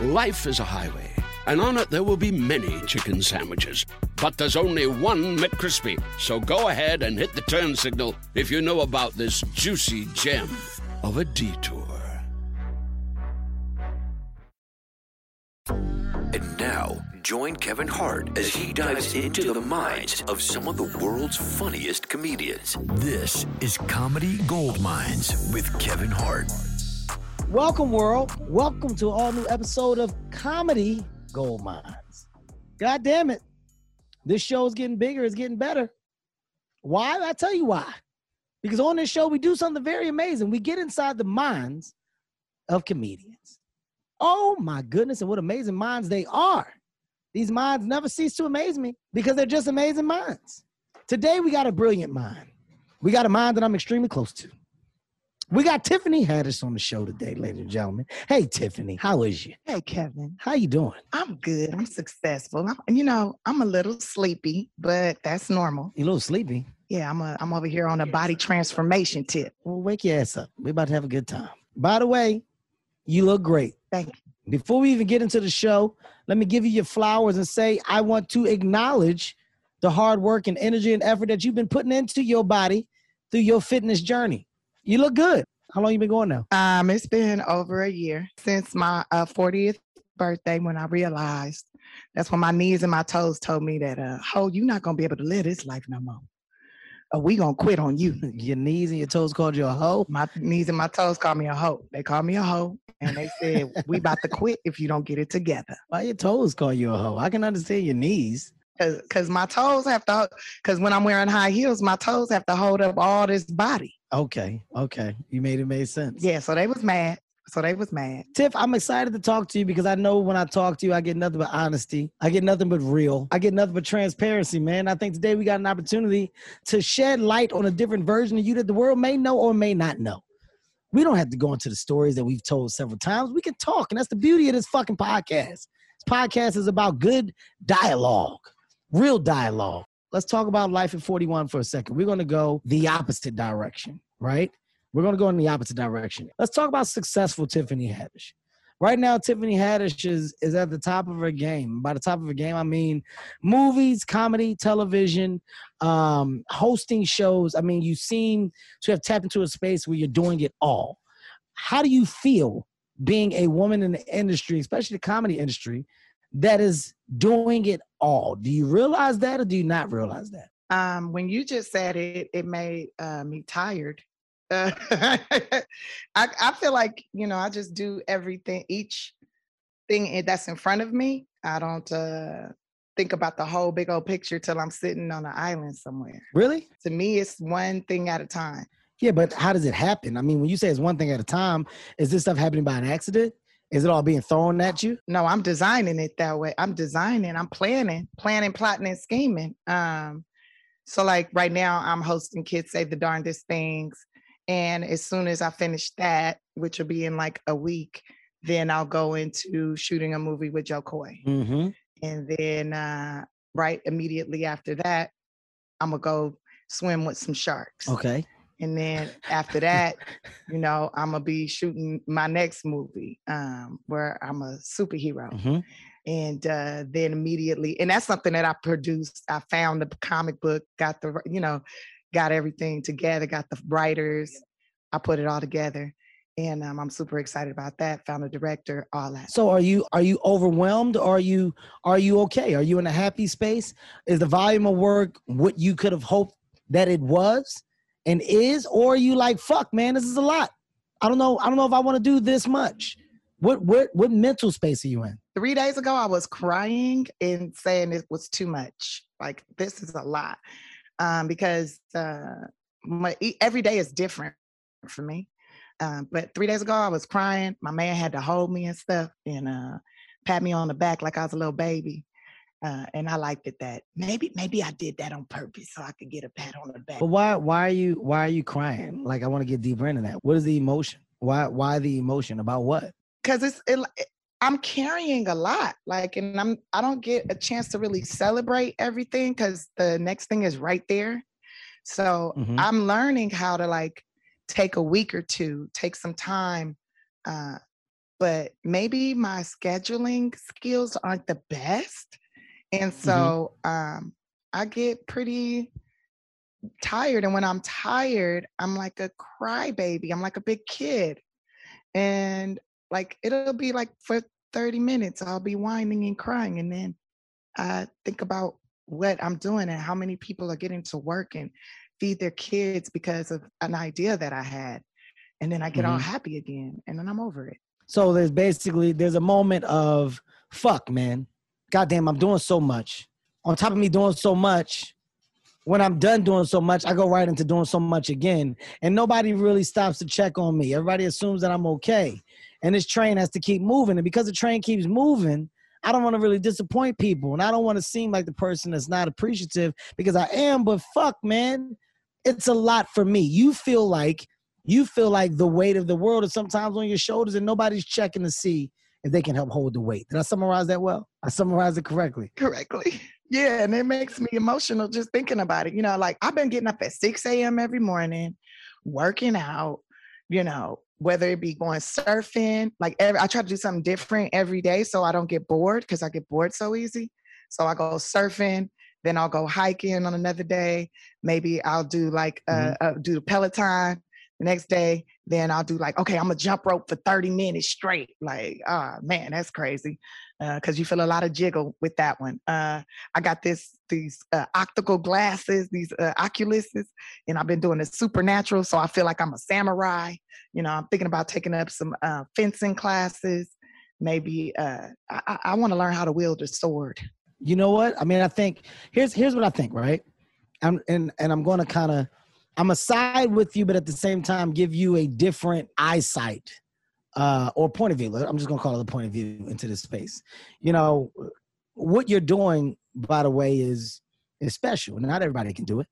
Life is a highway, and on it there will be many chicken sandwiches. But there's only one McCrispy. So go ahead and hit the turn signal if you know about this juicy gem of a detour. And now, join Kevin Hart as he dives into the minds of some of the world's funniest comedians. This is Comedy Gold Mines with Kevin Hart. Welcome, world. Welcome to all new episode of Comedy Gold Mines. God damn it. This show is getting bigger, it's getting better. Why? I tell you why. Because on this show, we do something very amazing. We get inside the minds of comedians. Oh my goodness, and what amazing minds they are. These minds never cease to amaze me because they're just amazing minds. Today, we got a brilliant mind. We got a mind that I'm extremely close to. We got Tiffany Haddish on the show today, ladies and gentlemen. Hey, Tiffany, how is you? Hey, Kevin. How you doing? I'm good. I'm successful. I'm, you know, I'm a little sleepy, but that's normal. You a little sleepy? Yeah, I'm a, I'm over here on a body transformation tip. Well, wake your ass up. We're about to have a good time. By the way, you look great. Thank you. Before we even get into the show, let me give you your flowers and say I want to acknowledge the hard work and energy and effort that you've been putting into your body through your fitness journey. You look good. How long you been going now? Um, it's been over a year since my uh, 40th birthday when I realized that's when my knees and my toes told me that, uh, "Ho, you're not gonna be able to live this life no more. Uh, we gonna quit on you." Your knees and your toes called you a hoe. My knees and my toes called me a hoe. They called me a hoe, and they said, "We about to quit if you don't get it together." Why your toes call you a hoe? I can understand your knees. Cause, Cause my toes have to, cause when I'm wearing high heels, my toes have to hold up all this body. Okay, okay. You made it make sense. Yeah, so they was mad. So they was mad. Tiff, I'm excited to talk to you because I know when I talk to you, I get nothing but honesty. I get nothing but real. I get nothing but transparency, man. I think today we got an opportunity to shed light on a different version of you that the world may know or may not know. We don't have to go into the stories that we've told several times. We can talk, and that's the beauty of this fucking podcast. This podcast is about good dialogue, real dialogue. Let's talk about life at 41 for a second. We're going to go the opposite direction, right? We're going to go in the opposite direction. Let's talk about successful Tiffany Haddish. Right now, Tiffany Haddish is, is at the top of her game. By the top of her game, I mean movies, comedy, television, um, hosting shows. I mean, you seem to have tapped into a space where you're doing it all. How do you feel being a woman in the industry, especially the comedy industry, that is doing it all? Do you realize that or do you not realize that? Um, when you just said it, it made uh, me tired. Uh, I, I feel like you know I just do everything, each thing that's in front of me. I don't uh, think about the whole big old picture till I'm sitting on an island somewhere. Really? To me, it's one thing at a time. Yeah, but how does it happen? I mean, when you say it's one thing at a time, is this stuff happening by an accident? Is it all being thrown at you? No, I'm designing it that way. I'm designing, I'm planning, planning, plotting, and scheming. Um, so like right now, I'm hosting Kids Say the Darndest Things. And as soon as I finish that, which will be in like a week, then I'll go into shooting a movie with Jo Koy. Mm-hmm. And then uh, right immediately after that, I'm gonna go swim with some sharks. Okay. And then after that, you know, I'm gonna be shooting my next movie um, where I'm a superhero. Mm-hmm. And uh, then immediately, and that's something that I produced. I found the comic book, got the, you know, got everything together, got the writers. I put it all together, and um, I'm super excited about that. Found a director, all that. So are you are you overwhelmed? Or are you are you okay? Are you in a happy space? Is the volume of work what you could have hoped that it was and is, or you like fuck, man, this is a lot. I don't know. I don't know if I want to do this much. What what what mental space are you in? Three days ago, I was crying and saying it was too much. Like this is a lot um, because uh, my, every day is different for me. Um, but three days ago, I was crying. My man had to hold me and stuff, and uh, pat me on the back like I was a little baby. Uh, and I liked it that maybe maybe I did that on purpose so I could get a pat on the back. But why why are you why are you crying? Like I want to get deeper into that. What is the emotion? Why why the emotion about what? Because it's it, I'm carrying a lot, like, and I'm I don't get a chance to really celebrate everything because the next thing is right there. So mm-hmm. I'm learning how to like take a week or two, take some time. Uh, but maybe my scheduling skills aren't the best. And mm-hmm. so mm-hmm. um, I get pretty tired. And when I'm tired, I'm like a crybaby. I'm like a big kid. And like it'll be like for 30 minutes, I'll be whining and crying. And then I think about what I'm doing and how many people are getting to work and feed their kids because of an idea that I had. And then I get mm-hmm. all happy again and then I'm over it. So there's basically there's a moment of fuck, man. Goddamn, I'm doing so much. On top of me doing so much, when I'm done doing so much, I go right into doing so much again. And nobody really stops to check on me. Everybody assumes that I'm okay. And this train has to keep moving. And because the train keeps moving, I don't want to really disappoint people. And I don't want to seem like the person that's not appreciative because I am, but fuck, man it's a lot for me. You feel like you feel like the weight of the world is sometimes on your shoulders and nobody's checking to see if they can help hold the weight. Did I summarize that well? I summarized it correctly. Correctly. Yeah, and it makes me emotional just thinking about it. You know, like I've been getting up at 6 a.m. every morning, working out, you know, whether it be going surfing, like every, I try to do something different every day so I don't get bored because I get bored so easy. So I go surfing, then I'll go hiking on another day. Maybe I'll do like uh, mm-hmm. uh, do the Peloton the next day. Then I'll do like, okay, I'm gonna jump rope for 30 minutes straight. Like, ah, man, that's crazy. Uh, you feel a lot of jiggle with that one. Uh, I got this these uh, optical glasses, these uh, Oculuses, and I've been doing this supernatural, so I feel like I'm a samurai. You know, I'm thinking about taking up some uh, fencing classes. Maybe uh, I, I want to learn how to wield a sword you know what? I mean, I think here's here's what I think, right? I'm and and I'm to kind of I'm a side with you, but at the same time give you a different eyesight uh, or point of view. I'm just to call it a point of view into this space. You know, what you're doing, by the way, is is special. and Not everybody can do it,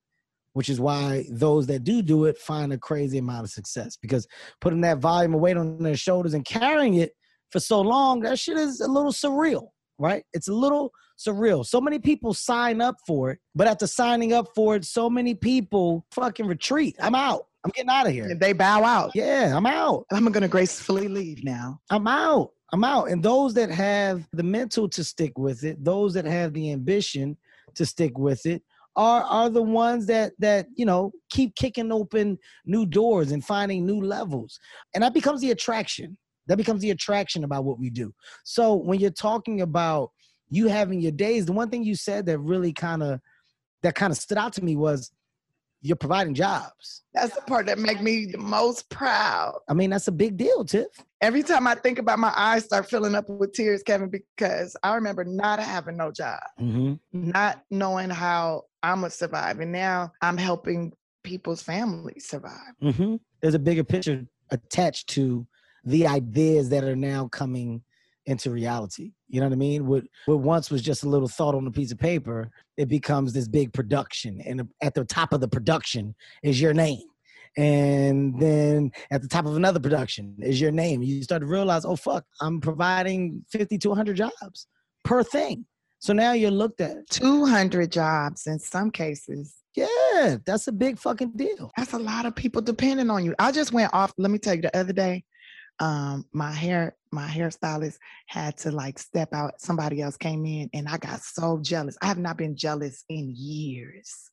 which is why those that do do it find a crazy amount of success because putting that volume of weight on their shoulders and carrying it for so long, that shit is a little surreal, right? It's a little surreal. So many people sign up for it, but after signing up for it, so many people fucking retreat. I'm out. I'm getting out of here. They bow out. Yeah, I'm out. I'm gonna gracefully leave now. I'm out. I'm out. And those that have the mental to stick with it, those that have the ambition to stick with it, are are the ones that that you know keep kicking open new doors and finding new levels and that becomes the attraction that becomes the attraction about what we do so when you're talking about you having your days. The one thing you said that really kind of that kind of stood out to me was you're providing jobs. That's the part that make me the most proud. I mean, that's a big deal, Tiff. Every time I think about my eyes start filling up with tears, Kevin, because I remember not having no job, mm-hmm. not knowing how I'm gonna survive, and now I'm helping people's families survive. Mm-hmm. There's a bigger picture attached to the ideas that are now coming into reality. You know what I mean? What what once was just a little thought on a piece of paper, it becomes this big production, and at the top of the production is your name. And then at the top of another production is your name. You start to realize, oh fuck, I'm providing 50 to 100 jobs per thing. So now you're looked at 200 jobs in some cases. Yeah, that's a big fucking deal. That's a lot of people depending on you. I just went off. Let me tell you, the other day, um, my hair my hairstylist had to like step out somebody else came in and i got so jealous. I have not been jealous in years.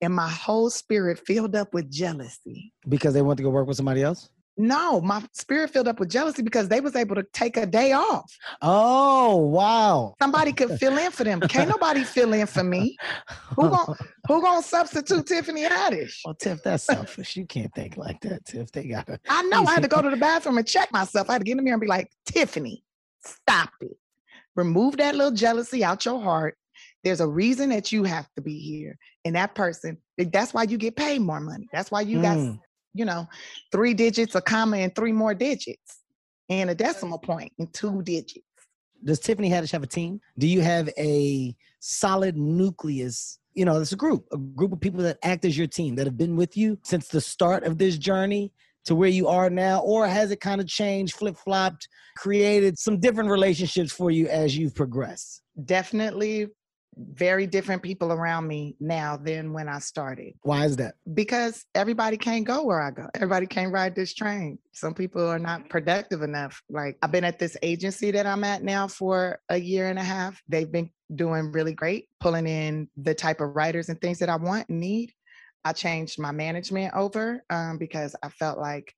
And my whole spirit filled up with jealousy. Because they went to go work with somebody else no, my spirit filled up with jealousy because they was able to take a day off. Oh, wow. Somebody could fill in for them. Can't nobody fill in for me. Who gonna who gonna substitute Tiffany Haddish? Well, Tiff, that's selfish. you can't think like that, Tiff. They gotta I know I had to go to the bathroom and check myself. I had to get in the mirror and be like, Tiffany, stop it. Remove that little jealousy out your heart. There's a reason that you have to be here. And that person, that's why you get paid more money. That's why you mm. got you know, three digits, a comma, and three more digits, and a decimal point and two digits. Does Tiffany Haddish have a team? Do you have a solid nucleus? You know, it's a group, a group of people that act as your team that have been with you since the start of this journey to where you are now, or has it kind of changed, flip flopped, created some different relationships for you as you've progressed? Definitely very different people around me now than when I started. Why is that? Because everybody can't go where I go. Everybody can't ride this train. Some people are not productive enough. Like I've been at this agency that I'm at now for a year and a half. They've been doing really great, pulling in the type of writers and things that I want and need. I changed my management over um, because I felt like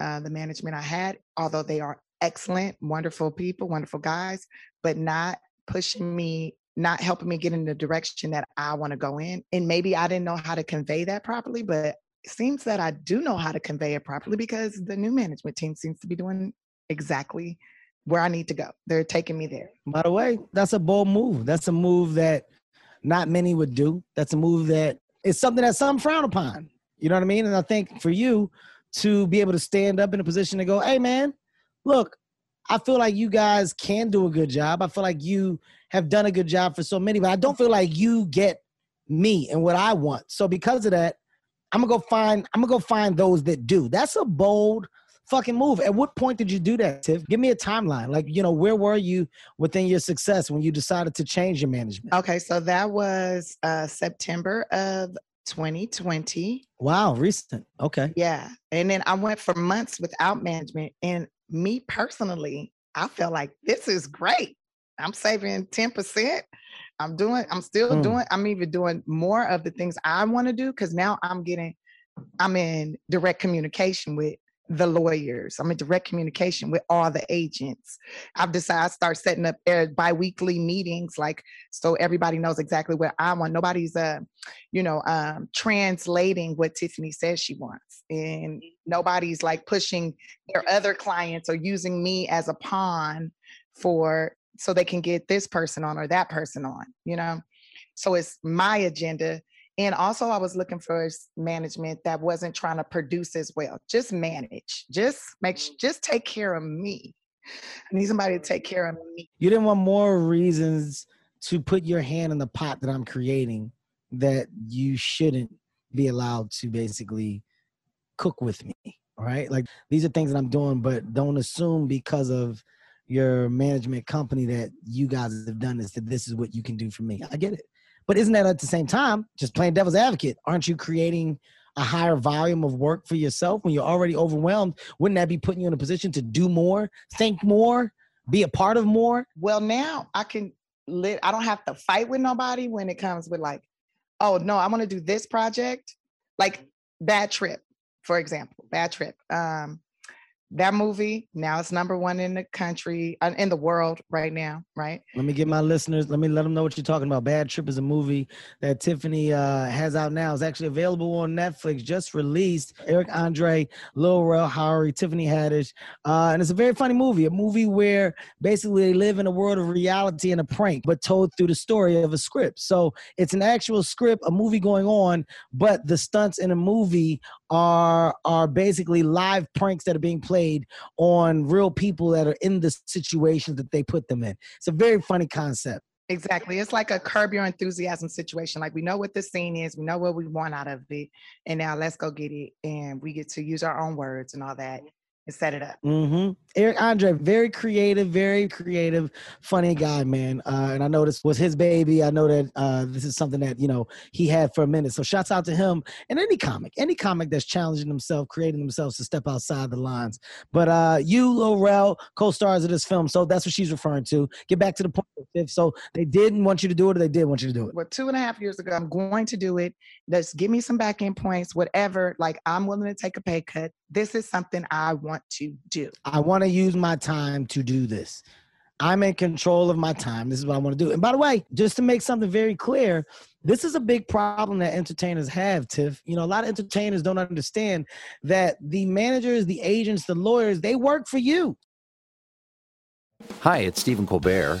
uh, the management I had, although they are excellent, wonderful people, wonderful guys, but not pushing me not helping me get in the direction that I want to go in. And maybe I didn't know how to convey that properly, but it seems that I do know how to convey it properly because the new management team seems to be doing exactly where I need to go. They're taking me there. By the way, that's a bold move. That's a move that not many would do. That's a move that is something that some frown upon. You know what I mean? And I think for you to be able to stand up in a position to go, hey man, look, I feel like you guys can do a good job. I feel like you have done a good job for so many, but I don't feel like you get me and what I want. So because of that, I'm gonna go find I'm gonna go find those that do. That's a bold fucking move. At what point did you do that, Tiff? Give me a timeline. Like, you know, where were you within your success when you decided to change your management? Okay, so that was uh September of 2020. Wow, recent. Okay. Yeah. And then I went for months without management. And me personally, I felt like this is great. I'm saving 10%. I'm doing, I'm still mm. doing, I'm even doing more of the things I want to do because now I'm getting, I'm in direct communication with the lawyers. I'm in direct communication with all the agents. I've decided to start setting up bi-weekly meetings, like so everybody knows exactly what I want. Nobody's uh, you know, um, translating what Tiffany says she wants. And nobody's like pushing their other clients or using me as a pawn for so they can get this person on or that person on, you know. So it's my agenda and also, I was looking for management that wasn't trying to produce as well. Just manage. Just make. Just take care of me. I need somebody to take care of me. You didn't want more reasons to put your hand in the pot that I'm creating that you shouldn't be allowed to basically cook with me. Right. Like these are things that I'm doing, but don't assume because of your management company that you guys have done this that this is what you can do for me. I get it. But isn't that at the same time, just playing devil's advocate, aren't you creating a higher volume of work for yourself when you're already overwhelmed? Wouldn't that be putting you in a position to do more, think more, be a part of more? Well, now I can lit I don't have to fight with nobody when it comes with like, oh no, I want to do this project. Like bad trip, for example. Bad trip. Um, that movie now it's number one in the country uh, in the world right now right? Let me get my listeners let me let them know what you're talking about. Bad trip is a movie that tiffany uh, has out now. It's actually available on netflix just released. Eric andre lil rel howery tiffany haddish uh, and it's a very funny movie a movie where basically they live in a world of reality and a prank but told through the story of a script. So it's an actual script a movie going on but the stunts in a movie are are basically live pranks that are being played on real people that are in the situations that they put them in. It's a very funny concept. Exactly. It's like a curb your enthusiasm situation. Like we know what the scene is, we know what we want out of it, and now let's go get it. And we get to use our own words and all that and set it up. Mm-hmm. Eric Andre, very creative, very creative, funny guy, man. Uh, and I know this was his baby. I know that uh, this is something that you know he had for a minute. So shouts out to him and any comic, any comic that's challenging themselves, creating themselves to step outside the lines. But uh, you, Lil Rel, co-stars of this film, so that's what she's referring to. Get back to the point. If so, they didn't want you to do it, or they did want you to do it. Well, two and a half years ago, I'm going to do it. Just give me some back end points, whatever. Like I'm willing to take a pay cut. This is something I want to do. I want to use my time to do this. I'm in control of my time. This is what I want to do. And by the way, just to make something very clear, this is a big problem that entertainers have, Tiff. You know, a lot of entertainers don't understand that the managers, the agents, the lawyers, they work for you. Hi, it's Stephen Colbert,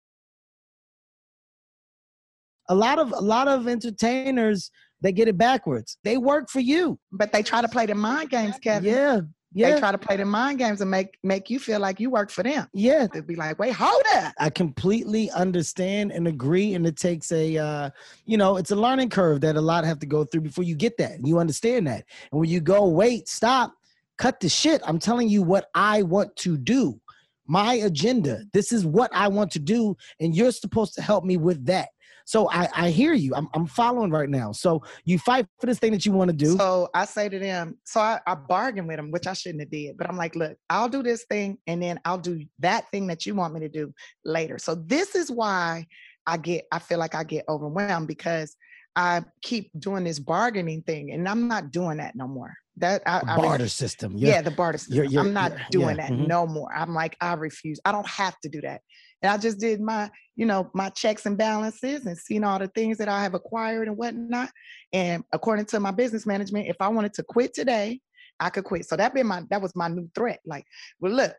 A lot of a lot of entertainers they get it backwards. They work for you. But they try to play the mind games, Kevin. Yeah. Yeah. They try to play the mind games and make make you feel like you work for them. yeah. They'd be like, wait, hold up. I completely understand and agree, and it takes a, uh, you know, it's a learning curve that a lot have to go through before you get that. And you understand that, and when you go, wait, stop, cut the shit. I'm telling you what I want to do, my agenda. This is what I want to do, and you're supposed to help me with that. So I, I hear you. I'm, I'm following right now. So you fight for this thing that you want to do. So I say to them, so I, I bargain with them, which I shouldn't have did, but I'm like, look, I'll do this thing and then I'll do that thing that you want me to do later. So this is why I get, I feel like I get overwhelmed because I keep doing this bargaining thing and I'm not doing that no more. That I, I barter system. yeah, the barter system. you're- you're- I'm not doing yeah, that mhm. no more. I'm like, I refuse. I don't have to do that. And I just did my, you know, my checks and balances and seen all the things that I have acquired and whatnot. And according to my business management, if I wanted to quit today, I could quit. So that been my that was my new threat. Like, well, look,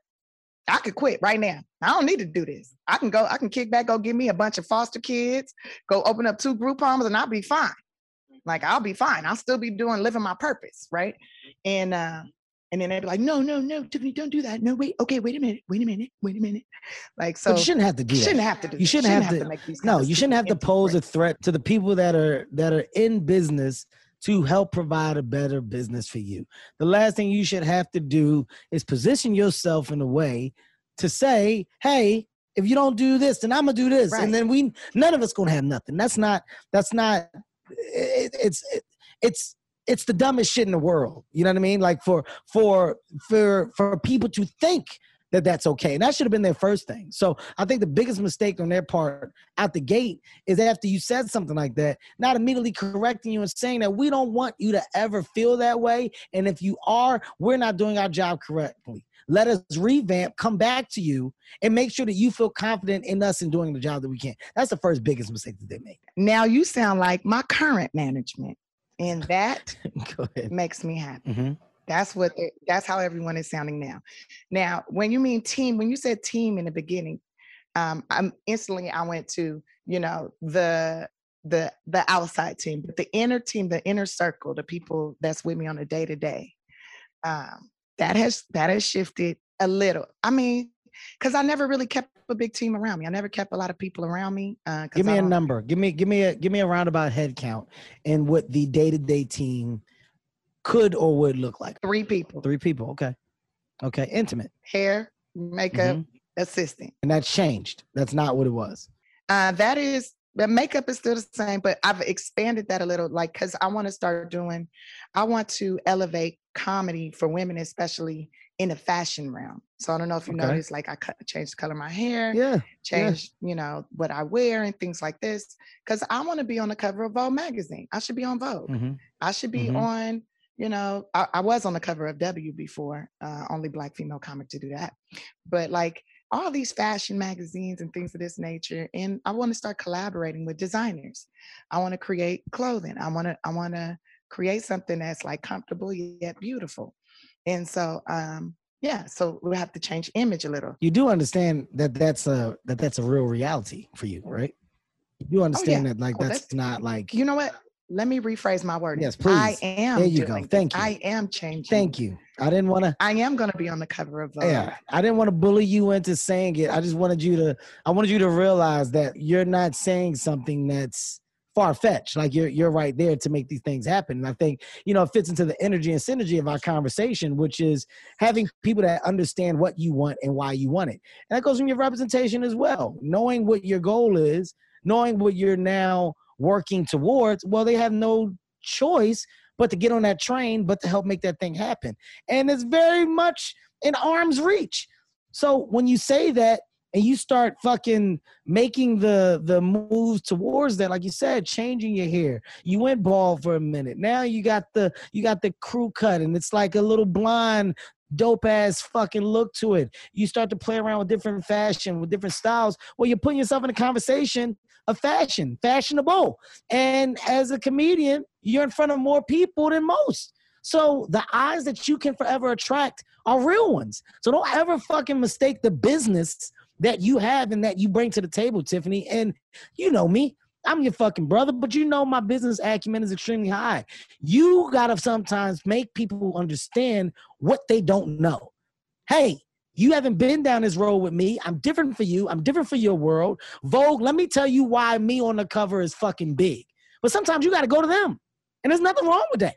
I could quit right now. I don't need to do this. I can go, I can kick back, go give me a bunch of foster kids, go open up two group homes, and I'll be fine. Like I'll be fine. I'll still be doing living my purpose, right? And uh, and then they'd be like, no, no, no, Tiffany, don't do that. No, wait, okay, wait a minute, wait a minute, wait a minute. Like so but you shouldn't have to do you shouldn't have to do You that. shouldn't have to- make these no you shouldn't have to pose a threat to the people that are that are in business to help provide a better business for you the last thing you should have to do is position yourself in a way to say hey if you don't do this then i'm gonna do this Right. and then we none of us gonna have nothing that's not that's not it, it's it, it's it's the dumbest shit in the world you know what i mean like for for for for people to think that that's okay. And that should have been their first thing. So I think the biggest mistake on their part out the gate is after you said something like that, not immediately correcting you and saying that we don't want you to ever feel that way. And if you are, we're not doing our job correctly. Let us revamp, come back to you, and make sure that you feel confident in us in doing the job that we can. That's the first biggest mistake that they make. Now you sound like my current management, and that makes me happy. Mhm. That's what. they- That's how everyone is sounding now. Now, when you mean team, when you said team in the beginning, um, I'm instantly I went to you know the the the outside team, but the inner team, the inner circle, the people that's with me on a day to day. Um, that has that has shifted a little. I mean, because I never really kept a big team around me. I never kept a lot of people around me. Uh, Give me a number. Give me give me a give me a roundabout head count and what the day to day team could or would look like. Three people: Three people. Okay. Okay. Intimate. hair, makeup, Mhm. assistant. And that's changed. That's not what it was. Uh, that is the makeup is still the same, but I've expanded that a little, like because I want to start doing, I want to elevate comedy for women, especially in the fashion realm. So I don't know if you Okay. noticed, like I cut, changed the color of my hair, Yeah. changed, you know, what I wear and things like this, because I want to be on the cover of Vogue magazine. I should be on Vogue. Mhm. I should be Mhm. on, you know, I, I was on the cover of W before, uh, only black female comic to do that. But like all these fashion magazines and things of this nature, and I want to start collaborating with designers. I want to create clothing. I want to, I want to create something that's like comfortable yet beautiful. And so, um, yeah, so we have to change image a little. You do understand that that's a that that's a real reality for you, right? You do understand that like Oh, that's, that's- not like You know what? Let me rephrase my word. Yes, please. I am. There you go. Thank this. you. I am changing. Thank you. I didn't want to. I am going to be on the cover of Vogue. Yeah, I didn't want to bully you into saying it. I just wanted you to. I wanted you to realize that you're not saying something that's far fetched. Like you're you're right there to make these things happen. And I think you know it fits into the energy and synergy of our conversation, which is having people that understand what you want and why you want it. And that goes from your representation as well. Knowing what your goal is, knowing what you're now working towards. Well, they have no choice but to get on that train, but to help make that thing happen. And it's very much in arm's reach. So when you say that and you start fucking making the the moves towards that, like you said, changing your hair. You went bald for a minute. Now you got the you got the crew cut, and it's like a little blonde dope ass fucking look to it. You start to play around with different fashion, with different styles. Well, you're putting yourself in a conversation of fashion, fashionable. And as a comedian, you're in front of more people than most. So the eyes that you can forever attract are real ones. So don't ever fucking mistake the business that you have and that you bring to the table, Tiffany. And you know me, I'm your fucking brother, but you know my business acumen is extremely high. You gotta sometimes make people understand what they don't know. Hey, you haven't been down this road with me. I'm different for you. I'm different for your world. Vogue, let me tell you why me on the cover is fucking big. But sometimes you gotta go to them. And there's nothing wrong with that.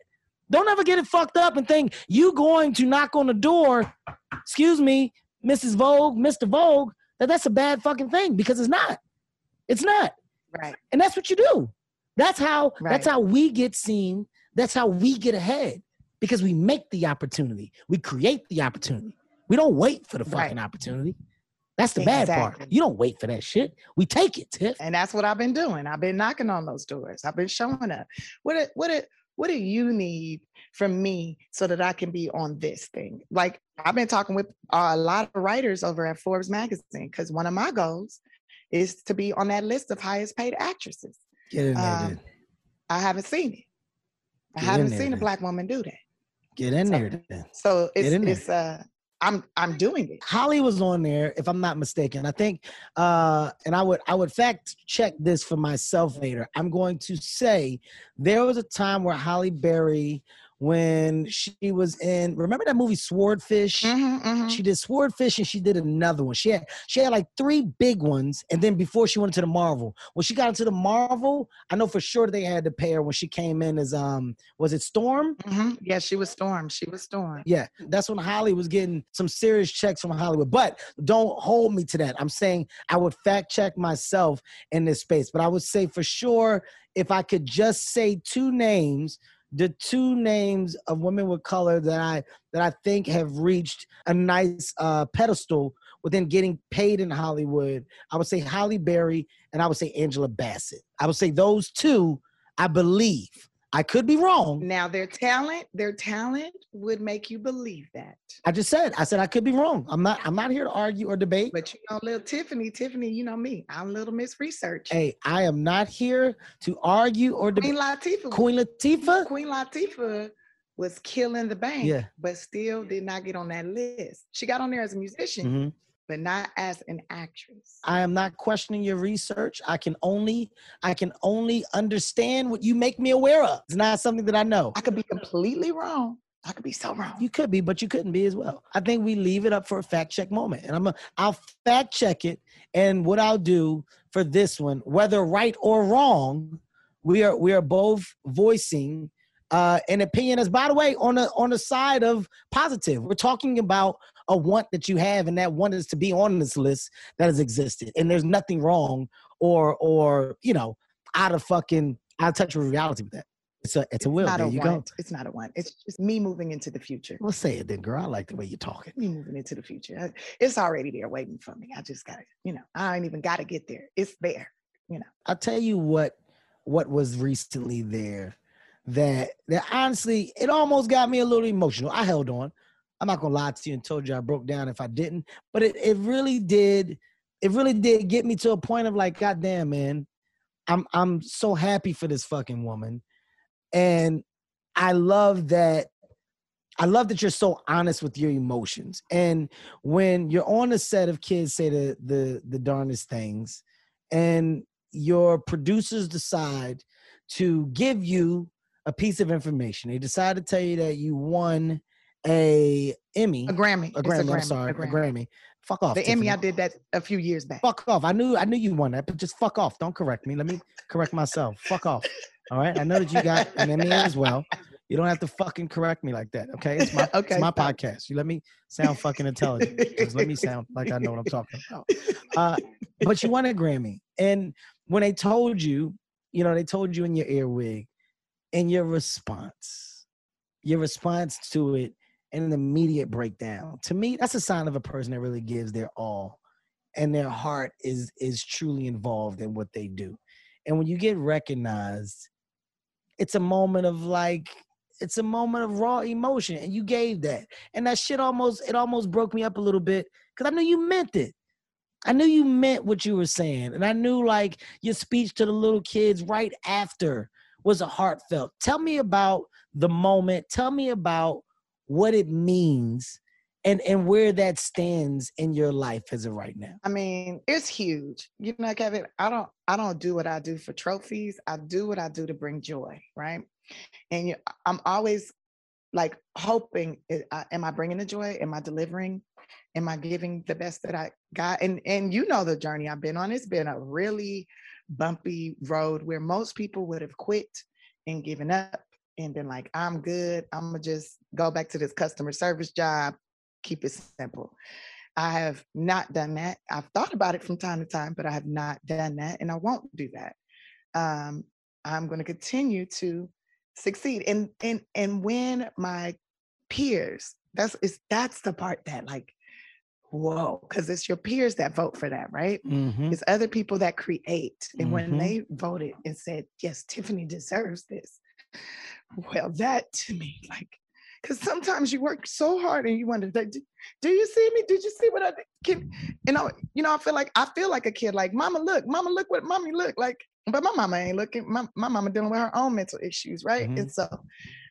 Don't ever get it fucked up and think you going to knock on the door, excuse me, Mrs. Vogue, Mr. Vogue, that that's a bad fucking thing because it's not. It's not. Right. And that's what you do. That's how Right. that's how we get seen. That's how we get ahead because we make the opportunity. We create the opportunity. We don't wait for the Right. fucking opportunity. That's the bad part. You don't wait for that shit. We take it, Tiff. And that's what I've been doing. I've been knocking on those doors. I've been showing up. What do- what do- what do you need from me so that I can be on this thing? Like I've been talking with uh, a lot of writers over at Forbes magazine because one of my goals is to be on that list of highest paid actresses. Get in there, Um, then. I haven't seen it. I Get haven't there, seen a black woman do that. Get in so- there, then. So it's it's uh I'm I'm doing it. Halle was on there, if I'm not mistaken. I think, uh, and I would I would fact check this for myself later. I'm going to say there was a time where Halle Berry, when she was in, remember that movie Swordfish? Mhm, mhm. She did Swordfish and she did another one. She had she had like three big ones, and then before she went into the Marvel, when she got into the Marvel, I know for sure they had to pay her when she came in as um was it Storm? Mhm. Yeah, she was Storm. She was Storm. Yeah, that's when Holly was getting some serious checks from Hollywood. But don't hold me to that. I'm saying I would fact check myself in this space. But I would say for sure, if I could just say two names, the two names of women with color that I that I think have reached a nice uh, pedestal within getting paid in Hollywood, I would say Halle Berry and I would say Angela Bassett. I would say those two. I believe. I could be wrong. Now their talent, their talent would make you believe that. I just said, I said I could be wrong. I'm not. I'm not here to argue or debate. But you know, little Tiffany, Tiffany, you know me. I'm little Miss Research. Hey, I am not here to argue or debate. Queen. Latifah. Queen Latifah. Queen Latifah was killing the band, Yeah. but still did not get on that list. She got on there as a musician, Mhm. But not as an actress. I am not questioning your research. I can only, I can only understand what you make me aware of. It's not something that I know. I could be completely wrong. I could be so wrong. You could be, but you couldn't be as well. I think we leave it up for a fact check moment, and I'm, a, I'll fact check it. And what I'll do for this one, whether right or wrong, we are we are both voicing uh, an opinion. As by the way, on the on the side of positive, we're talking about a want that you have, and that want is to be on this list that has existed, and there's nothing wrong or or you know out of fucking out of touch with reality with that. It's a it's a will. not There a you go. It's not a want. It's just me moving into the future. Let's say it then, girl. I like the way you're talking. Me moving into the future. It's already there waiting for me. I just gotta, you know, I ain't even gotta get there. It's there. You know. I'll tell you what what was recently there that that honestly it almost got me a little emotional. I held on. I'm not gonna lie to you and told you I broke down if I didn't, but it, it really did it really did get me to a point of like, God damn, man, I'm I'm so happy for this fucking woman. And I love that I love that you're so honest with your emotions. And when you're on a set of kids say the the the darndest things, and your producers decide to give you a piece of information. They decide to tell you that you won a Emmy, A Grammy. a It's Grammy. I'm sorry, a a Grammy. Fuck off. The Emmy, I did that a few years back. Fuck off. I knew I knew you won that, but just fuck off. Don't correct me. Let me correct myself. Fuck off. All right. I know that you got an Emmy as well. You don't have to fucking correct me like that. Okay. It's my Okay, it's my stop. podcast. You let me sound fucking intelligent. Just let me sound like I know what I'm talking about. Uh, but you won a Grammy. And when they told you, you know, they told you in your earwig, and your response, your response to it, and an immediate breakdown. To me, that's a sign of a person that really gives their all and their heart is is truly involved in what they do. And when you get recognized, it's a moment of like it's a moment of raw emotion and you gave that. And that shit almost it almost broke me up a little bit cuz I knew you meant it. I knew you meant what you were saying. And I knew like your speech to the little kids right after was a heartfelt. Tell me about the moment. Tell me about what it means and and where that stands in your life as of right now. I mean, it's huge. You know, Kevin, I don't I don't do what I do for trophies. I do what I do to bring joy, right? And you, I'm always like hoping eh, am I bringing the joy? Am I delivering? Am I giving the best that I got? And and you know the journey I've been on. It's been a really bumpy road where most people would have quit and given up and been like, I'm good. I'm gonna just go back to this customer service job, keep it simple. I have not done that. I've thought about it from time to time, but I have not done that, and I won't do that. Um, I'm going to continue to succeed, and and and when my peers, that's is that's the part that like, whoa, because it's your peers that vote for that, right? Mm-hmm. It's other people that create, and when Mhm. they voted and said, yes, Tiffany deserves this. Well, that to me, like, because sometimes you work so hard and you wonder, like, do, do you see me? Did you see what I did? Can, you know, you know, I feel like I feel like a kid, like, mama, look, mama, look what mommy look like. But my mama ain't looking. My, my mama dealing with her own mental issues, right? Mhm. And so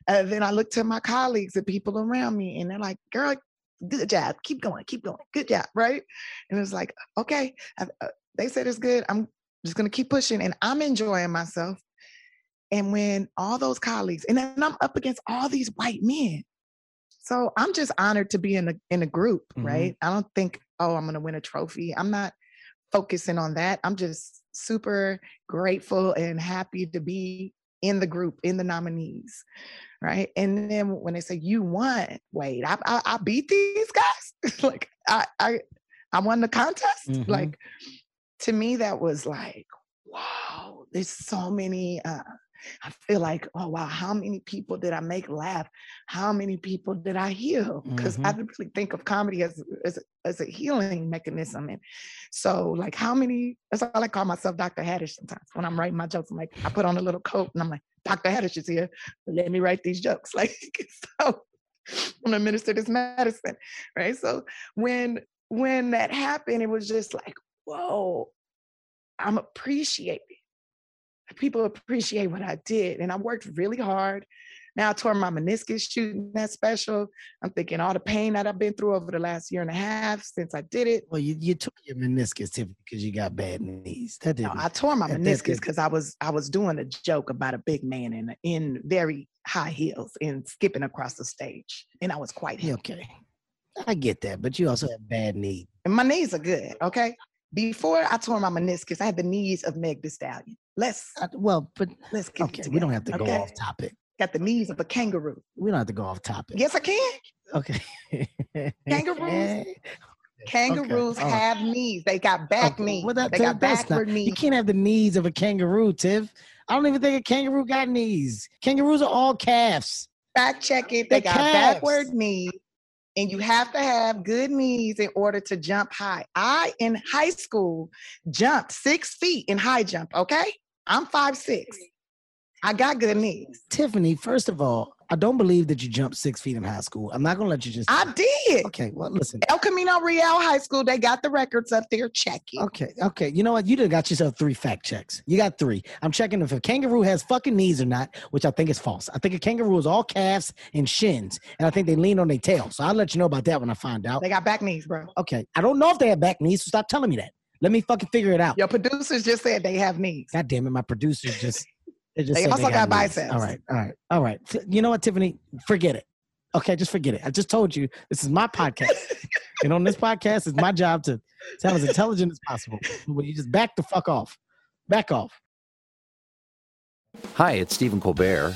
uh, then I look to my colleagues and people around me, and they're like, girl, good job. Keep going, keep going. Good job, right? And it's like, okay, I, uh, they said it's good. I'm just gonna keep pushing, and I'm enjoying myself. And when all those colleagues, and then I'm up against all these white men, so I'm just honored to be in a in a group, Mhm. right? I don't think, oh, I'm gonna win a trophy. I'm not focusing on that. I'm just super grateful and happy to be in the group, in the nominees, right? And then when they say you won, wait, I I, I beat these guys, like I I I won the contest, Mhm. like to me that was like wow there's so many uh i feel like oh wow how many people did i make laugh? How many people did i heal? Because i mm-hmm. didn't really think of comedy as as, a- as a healing mechanism and so like how many that's all i call myself dr haddish sometimes when i'm writing my jokes i'm like i put on a little coat and i'm like dr haddish is here let me write these jokes like so i'm gonna administer this medicine right? So when when that happened it was just like whoa I'm appreciated. People appreciate what I did. And I worked really hard. Now I tore my meniscus shooting that special. I'm thinking all the pain that I've been through over the last year and a half since I did it. Well, you, you took your meniscus Tiffany, because you got bad knees. That didn't. I tore my that- meniscus because I was I was doing a joke about a big man in in very high heels and skipping across the stage. And I was quite heavy. okay. I get that, but you also have bad knees. And my knees are good, okay? Before I tore my meniscus, I had the knees of Meg Thee Stallion. Let's I- well, but let's get it okay, we don't have to together, go off topic. Got the knees of a kangaroo. We don't have to go off topic. Yes, I can. Okay. Kangaroos? Kangaroos right. have knees. They got back Okay, knees. well, that- they got that's not- backward You can't have the knees of a kangaroo, Tiff. I don't even think a kangaroo got knees. Kangaroos are all calves. Fact check it. They They're got backward knees. And you have to have good knees in order to jump high. I, in high school, jumped six feet in high jump, okay? I'm five six. I got good knees. Tiffany, first of all, I don't believe that you jumped six feet in high school. I'm not gonna let you just. I did. Okay, well, listen. El Camino Real High School, they got the records up there. Check it. Okay, okay. You know what? You done got yourself three fact checks. You got three. I'm checking if a kangaroo has fucking knees or not, which I think is false. I think a kangaroo is all calves and shins, and I think they lean on their tail. So I'll let you know about that when I find out. They got back knees, bro. Okay, I don't know if they have back knees, so stop telling me that. Let me fucking figure it out. Your producers just said they have knees. God damn it, my producers just They just They say also got got knees. biceps. All right, all right, all right. You know what, Tiffany? Forget it. Okay, just forget it. I just told you this is my podcast, and on this podcast, it's my job to sound as intelligent as possible. Will you just back the fuck off? Back off. Hi, it's Stephen Colbert,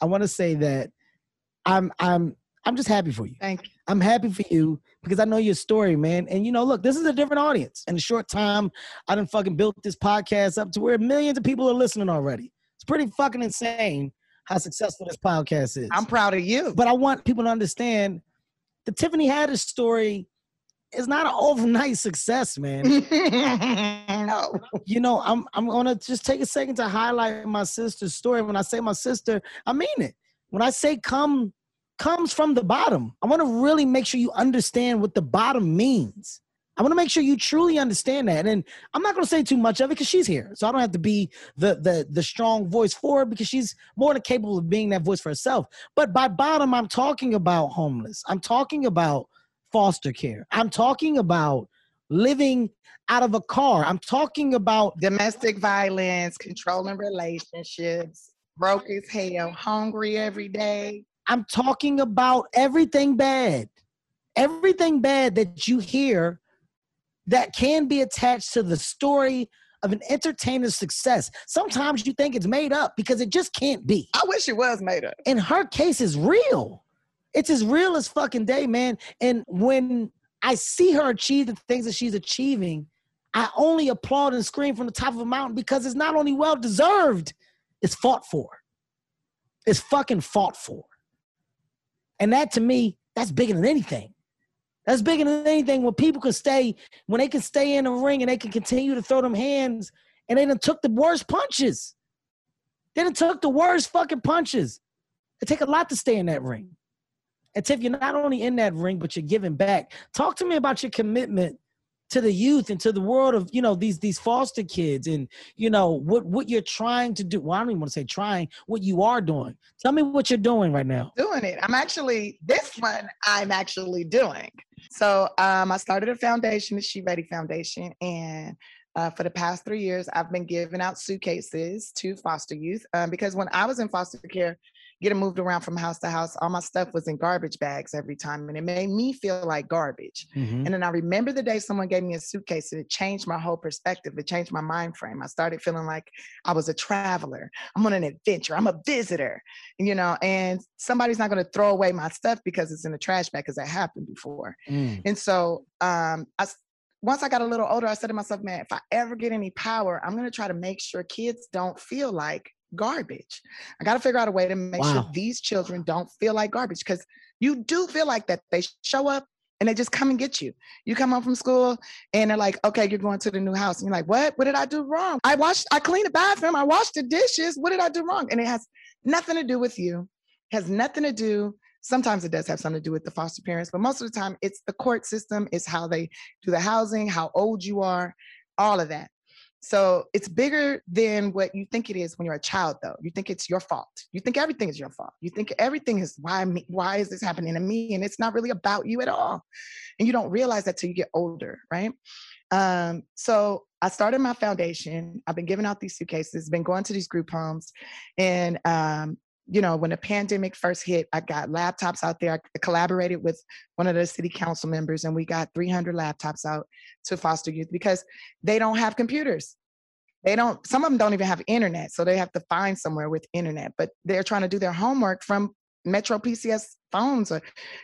I want to say that I'm I'm I'm just happy for you. Thank you. I'm happy for you because I know your story, man. And you know, look, this is a different audience. In a short time, I done fucking built this podcast up to where millions of people are listening already. It's pretty fucking insane how successful this podcast is. I'm proud of you. but I want people to understand the Tiffany Haddish story is not an overnight success, man. no. you know, I'm I'm gonna just take a second to highlight my sister's story. When I say my sister, I mean it. When I say come comes from the bottom, I want to really make sure you understand what the bottom means. I want to make sure you truly understand that. And I'm not gonna say too much of it because she's here. So I don't have to be the the the strong voice for her because she's more than capable of being that voice for herself. But by bottom, I'm talking about homeless. I'm talking about foster care. I'm talking about living out of a car. I'm talking about Domestic violence, controlling relationships, broke as hell, hungry every day. I'm talking about everything bad. Everything bad that you hear that can be attached to the story of an entertainer's success. Sometimes you think it's made up because it just can't be. I wish it was made up. In her case, it's real. It's as real as fucking day, man. And when I see her achieve the things that she's achieving, I only applaud and scream from the top of a mountain because it's not only well deserved, it's fought for. It's fucking fought for. And that to me, that's bigger than anything. That's bigger than anything when people can stay, when they can stay in the ring and they can continue to throw them hands and they done took the worst punches. They done took the worst fucking punches. It take a lot to stay in that ring. And Tiff, you're not only in that ring, but you're giving back. Talk to me about your commitment to the youth and to the world of you know these these foster kids and you know what what you're trying to do. Well, I don't even want to say trying. What you are doing. Tell me what you're doing right now. Doing it. I'm actually, this one I'm actually doing. So um, I started a foundation, the She Ready Foundation. And uh, for the past three years, I've been giving out suitcases to foster youth um, because when I was in foster care, getting moved around from house to house, all my stuff was in garbage bags every time. And it made me feel like garbage. Mhm. And then I remember the day someone gave me a suitcase and it changed my whole perspective. It changed my mind frame. I started feeling like I was a traveler. I'm on an adventure. I'm a visitor, you know, and somebody's not going to throw away my stuff because it's in the trash bag because that happened before. Mm. And so um, I, once I got a little older, I said to myself, man, if I ever get any power, I'm going to try to make sure kids don't feel like garbage. I got to figure out a way to make sure these children don't feel like garbage because you do feel like that. They show up and they just come and get you. You come home from school and they're like, okay, you're going to the new house. And you're like, what? What did I do wrong? I washed, I cleaned the bathroom. I washed the dishes. What did I do wrong? And it has nothing to do with you. Has nothing to do. Sometimes it does have something to do with the foster parents, but most of the time it's the court system, it's how they do the housing, how old you are, all of that. So it's bigger than what you think it is when you're a child, though. You think it's your fault. You think everything is your fault. You think everything is why me, why is this happening to me? And it's not really about you at all. And you don't realize that till you get older, right? Um, so I started my foundation. I've been giving out these suitcases, been going to these group homes, and um, you know, when the pandemic first hit, I got laptops out there. I collaborated with one of the city council members, and we got 300 laptops out to foster youth because they don't have computers. They don't, some of them don't even have internet. So they have to find somewhere with internet, but they're trying to do their homework from Metro PCS phones or,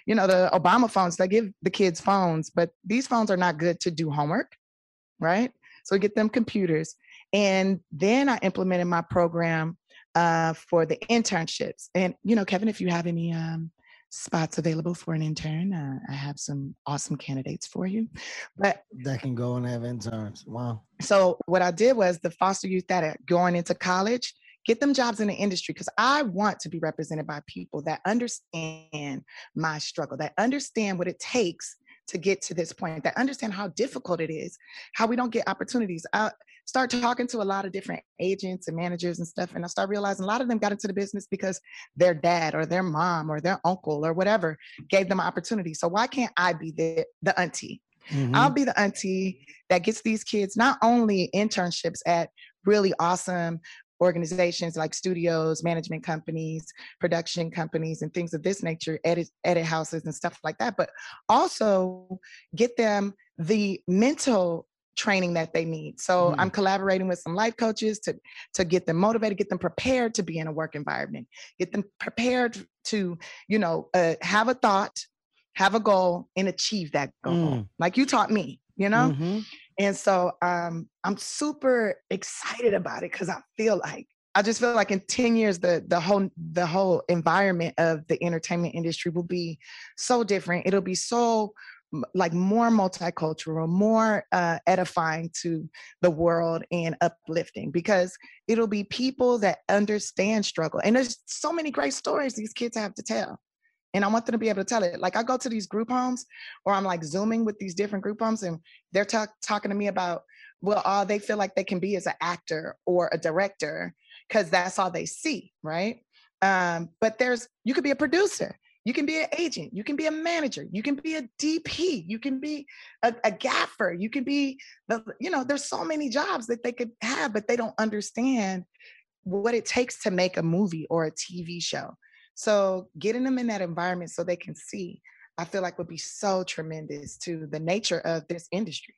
you know, the Obama phones. They give the kids phones, but these phones are not good to do homework, right? So get them computers. And then I implemented my program uh, for the internships. And, you know, Kevin, if you have any um, spots available for an intern. Uh, I have some awesome candidates for you. But that can go and have interns. Wow. So what I did was the foster youth that are going into college, get them jobs in the industry because I want to be represented by people that understand my struggle, that understand what it takes to get to this point, that understand how difficult it is, how we don't get opportunities. I start talking to a lot of different agents and managers and stuff, and I start realizing a lot of them got into the business because their dad or their mom or their uncle or whatever gave them an opportunity. So why can't I be the the auntie? Mm-hmm. I'll be the auntie that gets these kids not only internships at really awesome organizations like studios, management companies, production companies, and things of this nature, edit, edit houses and stuff like that, but also get them the mental training that they need. So mm-hmm. I'm collaborating with some life coaches to to get them motivated, get them prepared to be in a work environment, get them prepared to, you know, uh, have a thought, have a goal, and achieve that goal. Mm. Like you taught me, you know. Mm-hmm. And so um, I'm super excited about it because I feel like I just feel like in 10 years the the whole the whole environment of the entertainment industry will be so different. It'll be so like more multicultural, more uh, edifying to the world and uplifting because it'll be people that understand struggle. And there's so many great stories these kids have to tell and I want them to be able to tell it. Like I go to these group homes, or I'm like zooming with these different group homes, and they're talk- talking to me about well, all they feel like they can be as an actor or a director because that's all they see, right? Um, but there's you could be a producer, you can be an agent, you can be a manager, you can be a DP, you can be a, a gaffer, you can be the you know. There's so many jobs that they could have, but they don't understand what it takes to make a movie or a TV show. So getting them in that environment so they can see, I feel like would be so tremendous to the nature of this industry.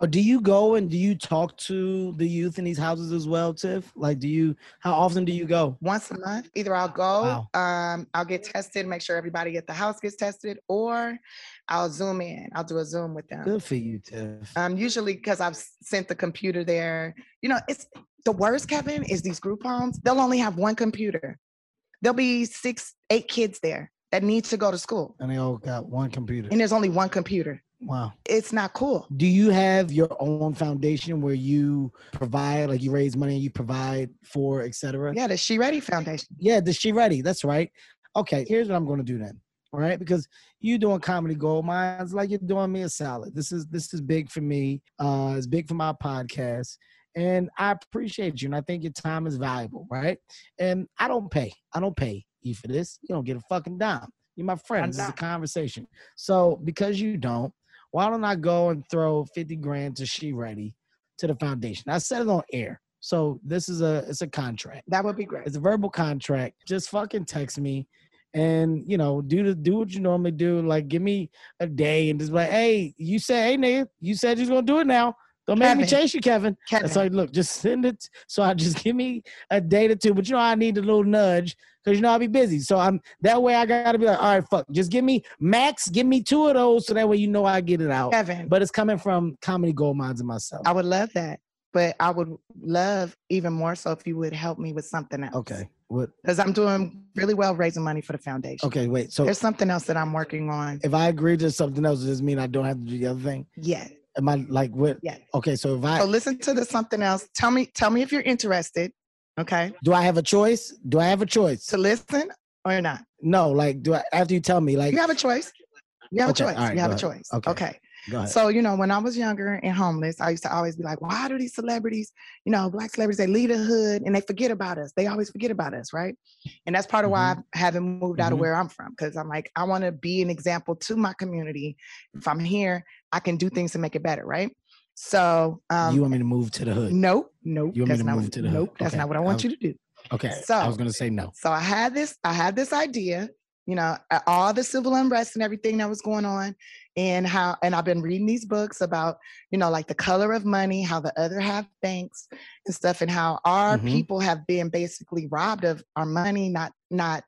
Or do you go and do you talk to the youth in these houses as well, Tiff? Like, do you? How often do you go? Once a month. Either I'll go, wow. um, I'll get tested, make sure everybody at the house gets tested, or I'll zoom in. I'll do a Zoom with them. Good for you, Tiff. Um, usually because I've sent the computer there. You know, it's the worst, Kevin, is these group homes. They'll only have one computer there'll be six, eight kids there that need to go to school. And they all got one computer. And there's only one computer. Wow. It's not cool. Do you have your own foundation where you provide, like you raise money and you provide for, etc.? Yeah, the She Ready Foundation. Yeah, the She Ready. That's right. Okay, here's what I'm going to do then. All right, because you doing comedy gold minds like you're doing me a salad. This is this is big for me. Uh, it's big for my podcast. And I appreciate you. And I think your time is valuable, right? And I don't pay. I don't pay you for this. You don't get a fucking dime. You're my friend. This is a conversation. So because you don't, why don't I go and throw 50 grand to She Ready to the foundation? I said it on air. So this is a it's a contract. That would be great. It's a verbal contract. Just fucking text me and you know, do the do what you normally do. Like give me a day and just like, hey, you said, hey nigga, you said you're gonna do it now. Don't make me chase you, Kevin. Kevin. So look, just send it. So I just give me a date or two. But you know, I need a little nudge because you know I'll be busy. So I'm that way. I gotta be like, all right, fuck. Just give me max. Give me two of those, so that way you know I get it out. Kevin. But it's coming from comedy gold minds and myself. I would love that, but I would love even more so if you would help me with something else. Okay. What? Because I'm doing really well raising money for the foundation. Okay, wait. So there's something else that I'm working on. If I agree to something else, does this mean I don't have to do the other thing? Yeah. Am I like what? Yeah. Okay, so if I so listen to the something else. Tell me, tell me if you're interested. Okay. Do I have a choice? Do I have a choice to listen or not? No, like do I after you tell me like you have a choice. You have okay, a choice. Right, you have a choice. Okay. okay. So, you know, when I was younger and homeless, I used to always be like, why do these celebrities, you know, black celebrities, they leave the hood and they forget about us. They always forget about us, right? And that's part of mm-hmm. why I haven't moved out mm-hmm. of where I'm from. Cause I'm like, I want to be an example to my community. If I'm here, I can do things to make it better, right? So um, you want me to move to the hood? Nope, nope. You want me to move to the hood? Nope, that's okay. not what I want was, you to do. Okay. So I was gonna say no. So I had this, I had this idea, you know, all the civil unrest and everything that was going on, and how, and I've been reading these books about, you know, like the color of money, how the other half banks and stuff, and how our mm-hmm. people have been basically robbed of our money, not not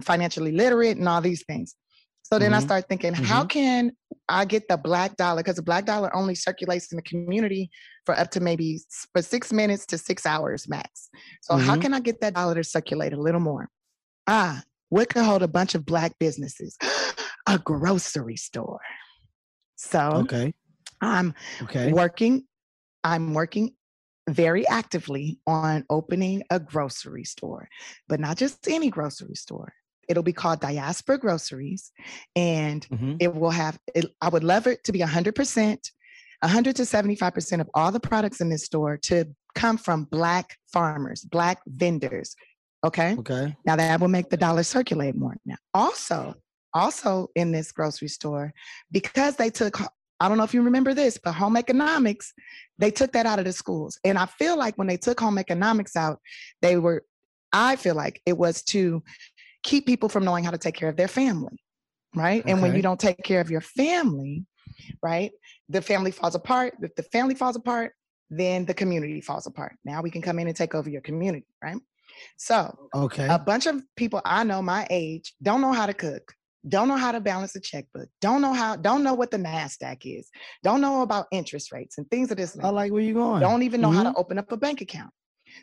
financially literate, and all these things. So then mm-hmm. I start thinking, mm-hmm. how can I get the black dollar? Because the black dollar only circulates in the community for up to maybe for six minutes to six hours max. So mm-hmm. how can I get that dollar to circulate a little more? Ah, what could hold a bunch of black businesses? a grocery store. So Okay. I'm Okay. working, I'm working very actively on opening a grocery store, but not just any grocery store. It'll be called Diaspora Groceries, and Mhm. it will have. It, I would love it to be 100 percent, 100 to 75 percent of all the products in this store to come from Black farmers, Black vendors. Okay. Okay. Now that will make the dollar circulate more. Now, also, also in this grocery store, because they took, I don't know if you remember this, but home economics, they took that out of the schools. And I feel like when they took home economics out, they were, I feel like it was to keep people from knowing how to take care of their family. Right. And when you don't take care of your family, right, the family falls apart. If the family falls apart, then the community falls apart. Now we can come in and take over your community. Right. So Okay. a bunch of people I know my age don't know how to cook, don't know how to balance a checkbook, don't know how, don't know what the NASDAQ is, don't know about interest rates and things of this. I like where you're going. Don't even know how Mhm. to open up a bank account.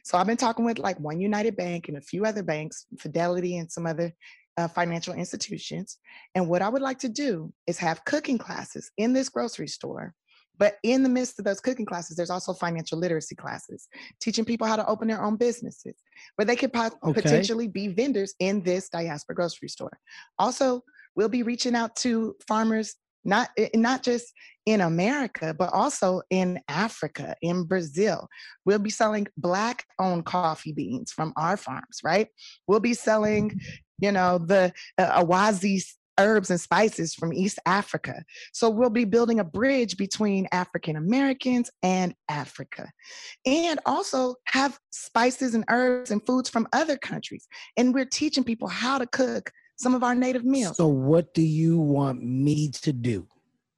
So I've been talking with like One United Bank and a few other banks, Fidelity and some other uh, financial institutions. And what I would like to do is have cooking classes in this grocery store. But in the midst of those cooking classes, there's also financial literacy classes, teaching people how to open their own businesses, where they could pot- Okay. potentially be vendors in this diaspora grocery store. Also, we'll be reaching out to farmers not eh, not just in America, but also in Africa, in Brazil. We'll be selling black owned coffee beans from our farms, right? We'll be selling, you know, the uh, Awazi herbs and spices from East Africa. So we'll be building a bridge between African Americans and Africa. And also have spices and herbs and foods from other countries. And we're teaching people how to cook some of our native meals. So what do you want me to do?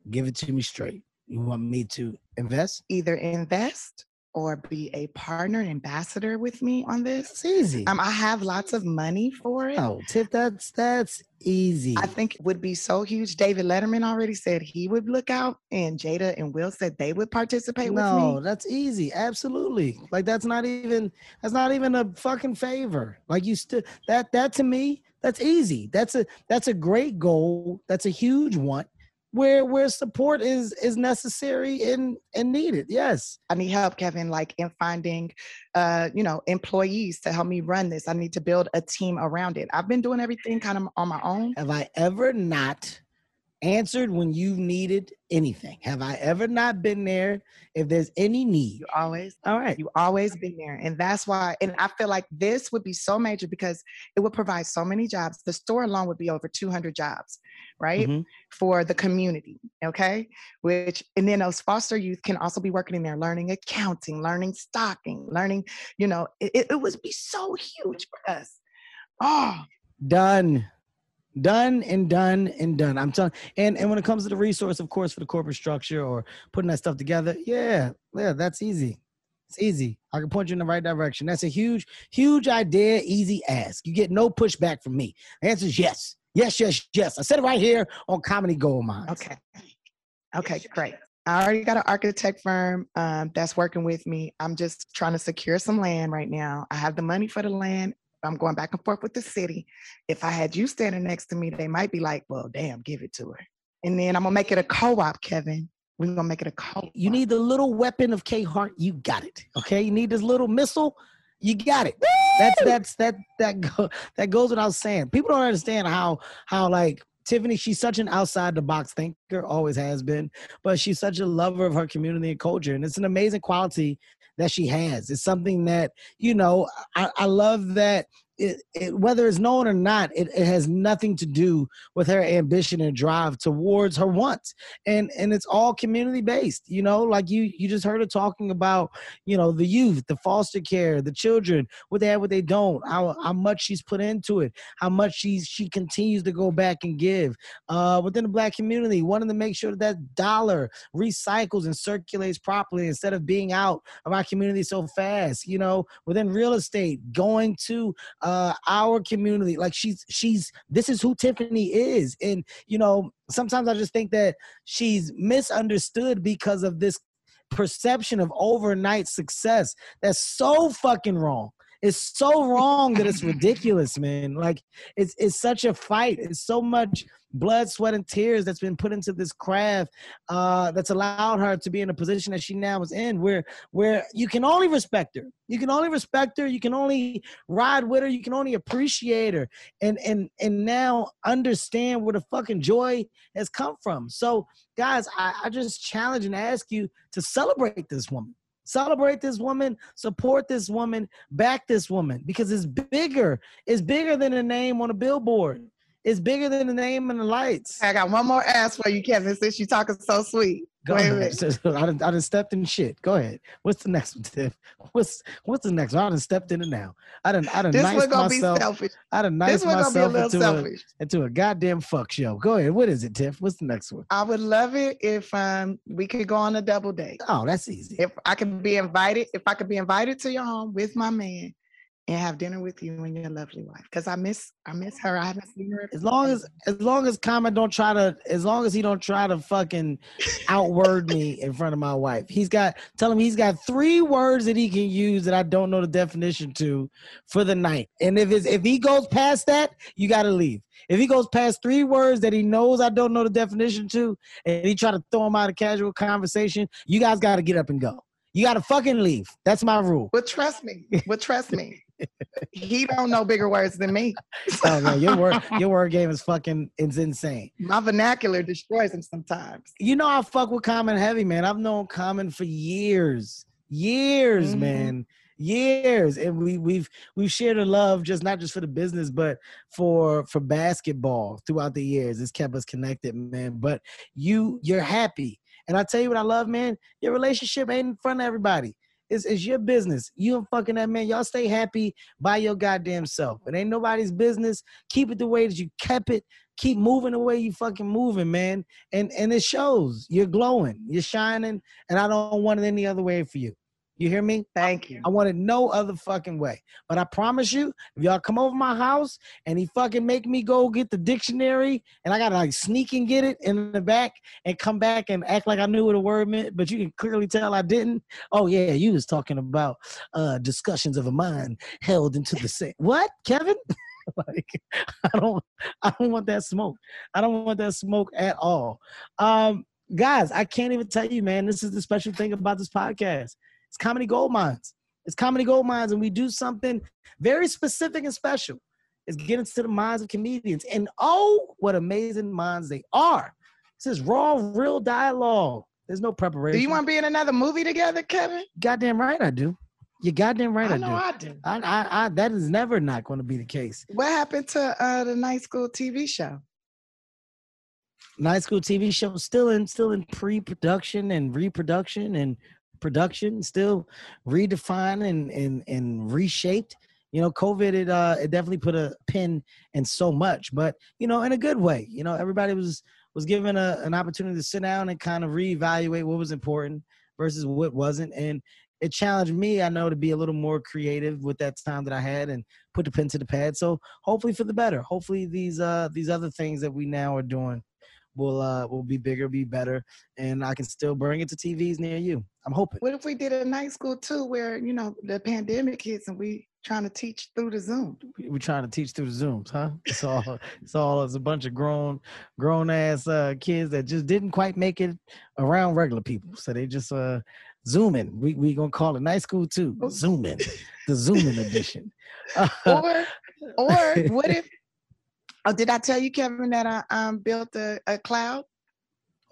Give it to me straight. You want me to invest? either invest or be a partner and ambassador with me on this. It's easy. Um, I have lots of money for it. Oh, Tiff, that's that's easy. I think it would be so huge. David Letterman already said he would look out, and Jada and Will said they would participate no, with me. that's easy. Absolutely. Like that's not even that's not even a fucking favor. Like you still that that to me, that's easy. That's a that's a great goal. That's a huge one. Where where support is is necessary and and needed. Yes. I need help, Kevin, like in finding, uh, you know, employees to help me run this. I need to build a team around it. I've been doing everything kind of on my own. Have I ever not answered when you needed anything? Have I ever not been there if there's any need? You always All right. You always been there. And that's why, and I feel like this would be so major because it would provide so many jobs. The store alone would be over 200 jobs, right? Mhm. For the community. Okay. Which, and then those foster youth can also be working in there, learning accounting, learning stocking, learning, you know, it- it would be so huge for us. Oh, Done. Done and done and done. I'm telling and and when it comes to the resource, of course, for the corporate structure or putting that stuff together, yeah, yeah, that's easy. It's easy. I can point you in the right direction. That's a huge, huge idea, easy ask. You get no pushback from me. The answer is yes. Yes, yes, yes. I said it right here on Comedy Gold Minds. okay. Okay, great. I already got an architect firm um, that's working with me. I'm just trying to secure some land right now. I have the money for the land. I'm going back and forth with the city. If I had you standing next to me, they might be like, well, damn, give it to her. And then I'm going to make it a co op, Kevin. We're going to make it a co op. You need the little weapon of K Hart, you got it. Okay. You need this little missile, you got it. That's that's that that go, that goes without saying. People don't understand how how like Tiffany, she's such an outside the box thinker, always has been, but she's such a lover of her community and culture. And it's an amazing quality that she has. It's something that, you know, I, I love that it, it, whether it's known or not, it, it has nothing to do with her ambition and drive towards her wants. And and it's all community based, you know, like you you just heard her talking about, you know, the youth, the foster care, the children, what they have, what they don't, how, how much she's put into it, how much she's she continues to go back and give. Uh within the black community, wanting to make sure that that dollar recycles and circulates properly instead of being out of our community so fast, you know, within real estate, going to uh Uh, our community. Like she's she's this is who tiffany is. And you know sometimes i just think that she's misunderstood because of this perception of overnight success. That's so fucking wrong It's so wrong that it's ridiculous, man. Like it's it's such a fight. It's so much blood, sweat, and tears that's been put into this craft uh, that's allowed her to be in a position that she now is in, where where you can only respect her. You can only respect her. You can only ride with her. You can only appreciate her, and and and now understand where the fucking joy has come from. So, guys, I, I just challenge and ask you to celebrate this woman. Celebrate this woman, support this woman, back this woman because it's bigger. It's bigger than a name on a billboard. It's bigger than the name and the lights. I got one more ask for you, Kevin, since you're talking so sweet. Go Wait ahead. minute. I done, I done stepped in shit. Go ahead. What's the next one, Tiff? What's what's the next one? I done stepped in it now. I done I done This niced gonna myself. be selfish. I done This niced one gonna be a myself little a, selfish. into a goddamn fuck show. Go ahead. What is it, Tiff? What's the next one? I would love it if um we could go on a double date. Oh, that's easy. If I could be invited, if I could be invited to your home with my man and have dinner with you and your lovely wife. Because I miss I miss her. I haven't seen her. As long as as long as Common don't try to as long as he don't try to fucking outword me in front of my wife. He's got tell him he's got three words that he can use that I don't know the definition to for the night. And if it's if he goes past that, you gotta leave. If he goes past three words that he knows I don't know the definition to, and he try to throw him out of casual conversation, you guys gotta get up and go. You gotta fucking leave. That's my rule. But trust me, but trust me, he don't know bigger words than me. Oh man, your word your word game is fucking it's insane. My vernacular destroys him sometimes. You know I fuck with Common heavy, man. I've known Common for years, years, Mhm. man, years, and we we've we've shared a love just not just for the business, but for for basketball throughout the years. It's kept us connected, man. But you you're happy, and I tell you what I love, man. Your relationship ain't in front of everybody. It's, it's your business. You and fucking that man. Y'all stay happy by your goddamn self. It ain't nobody's business. Keep it the way that you kept it. Keep moving the way you fucking moving, man and and it shows you're glowing you're shining and i don't want it any other way for you you hear me Thank you. i want it no other fucking way but i promise you if y'all come over my house and he fucking make me go get the dictionary and i gotta like sneak and get it in the back and come back and act like i knew what a word meant but you can clearly tell i didn't oh yeah you was talking about uh discussions of a mind held into the same what kevin like i don't i don't want that smoke I don't want that smoke at all. Um, guys, I can't even tell you, man. This is the special thing about this podcast. It's comedy gold minds. It's comedy gold minds, and we do something very specific and special. It's get into the minds of comedians, and oh, what amazing minds they are! This is raw, real dialogue. There's no preparation. Do you want to be in another movie together, Kevin? Goddamn right, I do. You goddamn right, I, I know do. I do. I, I, I, that is never not going to be the case. What happened to uh, the night school TV show? Night School TV show still in still in pre-production and reproduction and production, still redefined and and, and reshaped. You know, COVID it uh it definitely put a pin in so much, but you know, in a good way. You know, everybody was was given a, an opportunity to sit down and kind of reevaluate what was important versus what wasn't. And it challenged me, I know, to be a little more creative with that time that I had and put the pen to the pad. So hopefully for the better. Hopefully these uh these other things that we now are doing will uh will be bigger, be better, and I can still bring it to TVs near you. I'm hoping. What if we did a night school too, where you know the pandemic hits and we trying to teach through the Zoom? We- We're trying to teach through the Zooms, huh? It's all it's all it's a bunch of grown grown ass uh kids that just didn't quite make it around regular people. So they just uh zooming. We we gonna call it night school too. Zooming. The zooming edition. Or or what if? Oh, did I tell you, Kevin, that I um built a, a cloud?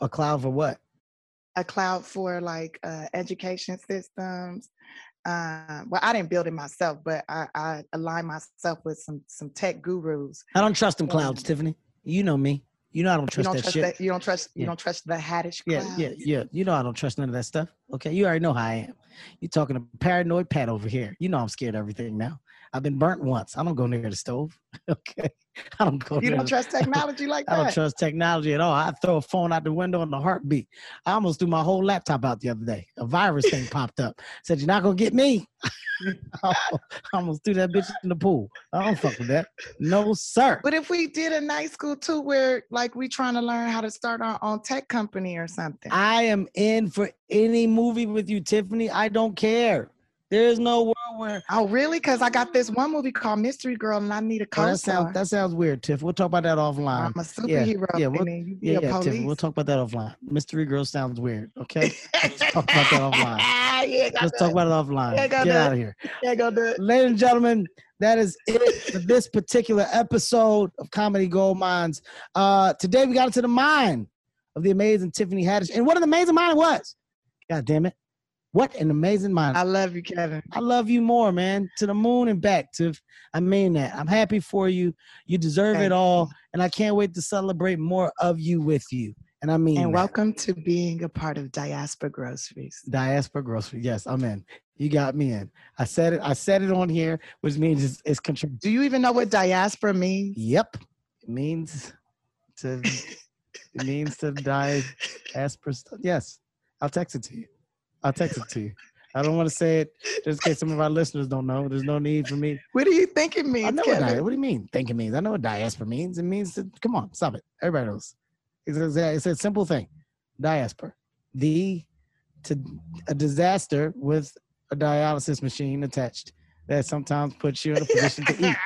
a cloud for what? a cloud for like uh, education systems. Uh, well, I didn't build it myself, but I, I aligned myself with some some tech gurus. I don't trust them clouds, Tiffany. You know me. You know I don't trust don't that trust shit. that. You don't trust. You don't trust the Haddish Yeah, cloud. yeah, yeah. You know I don't trust none of that stuff. Okay, you already know how I am. You're talking to paranoid Pat over here. You know I'm scared of everything now. I've been burnt once. I don't go near the stove. Okay, I don't go. You don't the- trust technology like that. I don't trust technology at all. I throw a phone out the window in the heartbeat. I almost threw my whole laptop out the other day. A virus thing popped up. Said you're not gonna get me. I almost threw that bitch in the pool. I don't fuck with that. No sir. But if we did a night school too, where like we trying to learn how to start our own tech company or something. I am in for any movie with you, Tiffany. I don't care. There is no world where. Oh, really? Because I got this one movie called Mystery Girl, and I need a Oh, that sounds that sounds weird, Tiff. We'll talk about that offline. I'm a superhero, yeah, and we'll- then you be Yeah, yeah. Tiff. We'll talk about that offline. Mystery girl sounds weird. Okay, let's talk about that offline. yeah, Let's do talk about it offline. Yeah, Get do out of here, Yeah, go do it. ladies and gentlemen. That is it for this particular episode of Comedy Gold Minds. Uh, today we got into the mind of the amazing Tiffany Haddish, and what an amazing mind it was. God damn it! What an amazing mind. I love you, Kevin. I love you more, man. To the moon and back. To I mean that. I'm happy for you. You deserve Thank it all, and I can't wait to celebrate more of you with you. And I mean And that. welcome to being a part of Diaspora Groceries. Diaspora grocery. Yes, I'm in. You got me in. I said it. I said it on here, which means it's, it's control. Do you even know what diaspora means? Yep, it means to. it means to diaspora. Yes, I'll text it to you. I'll text it to you. I don't want to say it just in case some of our listeners don't know. There's no need for me. What do you think it means, I know what, Kevin? di- what do you mean? Think it means. I know what diaspora means. It means to come on, stop it. Everybody knows. It's a, it's a simple thing. Diaspora. The to a disaster with a dialysis machine attached that sometimes puts you in a position to eat.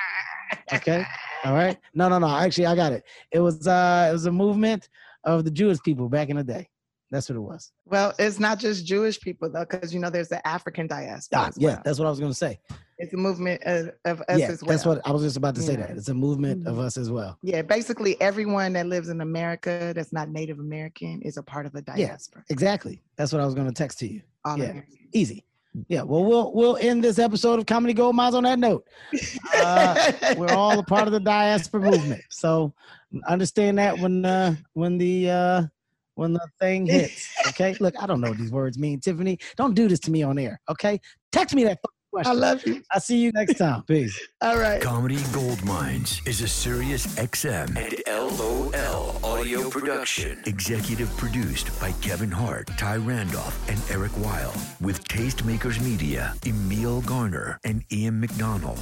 Okay. All right. No, no, no. Actually, I got it. It was uh it was a movement of the Jewish people back in the day. That's what it was. Well, it's not just Jewish people though, because you know there's the African diaspora. Ah, yeah, well. that's what I was gonna say. it's a movement of, of us yeah, as well. that's what I was just about to say. Yeah. That it's a movement Mm-hmm. of us as well. Yeah, basically everyone that lives in America that's not Native American is a part of the diaspora. Yeah, Exactly. That's what I was gonna text to you. All yeah. it. Easy. Yeah. Well, we'll we'll end this episode of Comedy Gold Minds on that note. Uh, we're all a part of the diaspora movement, so understand that when uh, when the uh, when the thing hits. Okay. Look, I don't know what these words mean, Tiffany. Don't do this to me on air. Okay. Text me that fucking I love you. I'll see you next time. Peace. All right. Comedy Gold Minds is a Sirius XM and LOL audio production. Executive produced by Kevin Hart, Ty Randolph, and Eric Weil. With Tastemakers Media, Emil Garner, and Ian McDonald.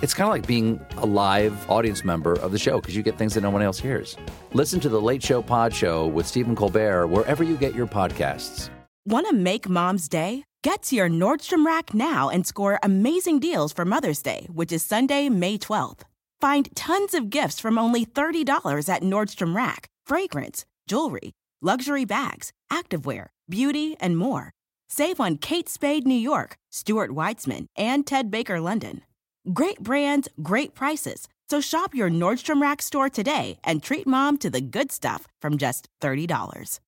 It's kind of like being a live audience member of the show because you get things that no one else hears. Listen to The Late Show Pod Show with Stephen Colbert wherever you get your podcasts. Want to make mom's day? Get to your Nordstrom Rack now and score amazing deals for Mother's Day, which is Sunday, May 12th. Find tons of gifts from only $30 at Nordstrom Rack fragrance, jewelry, luxury bags, activewear, beauty, and more. Save on Kate Spade New York, Stuart Weitzman, and Ted Baker London. Great brands, great prices. So shop your Nordstrom Rack store today and treat mom to the good stuff from just $30.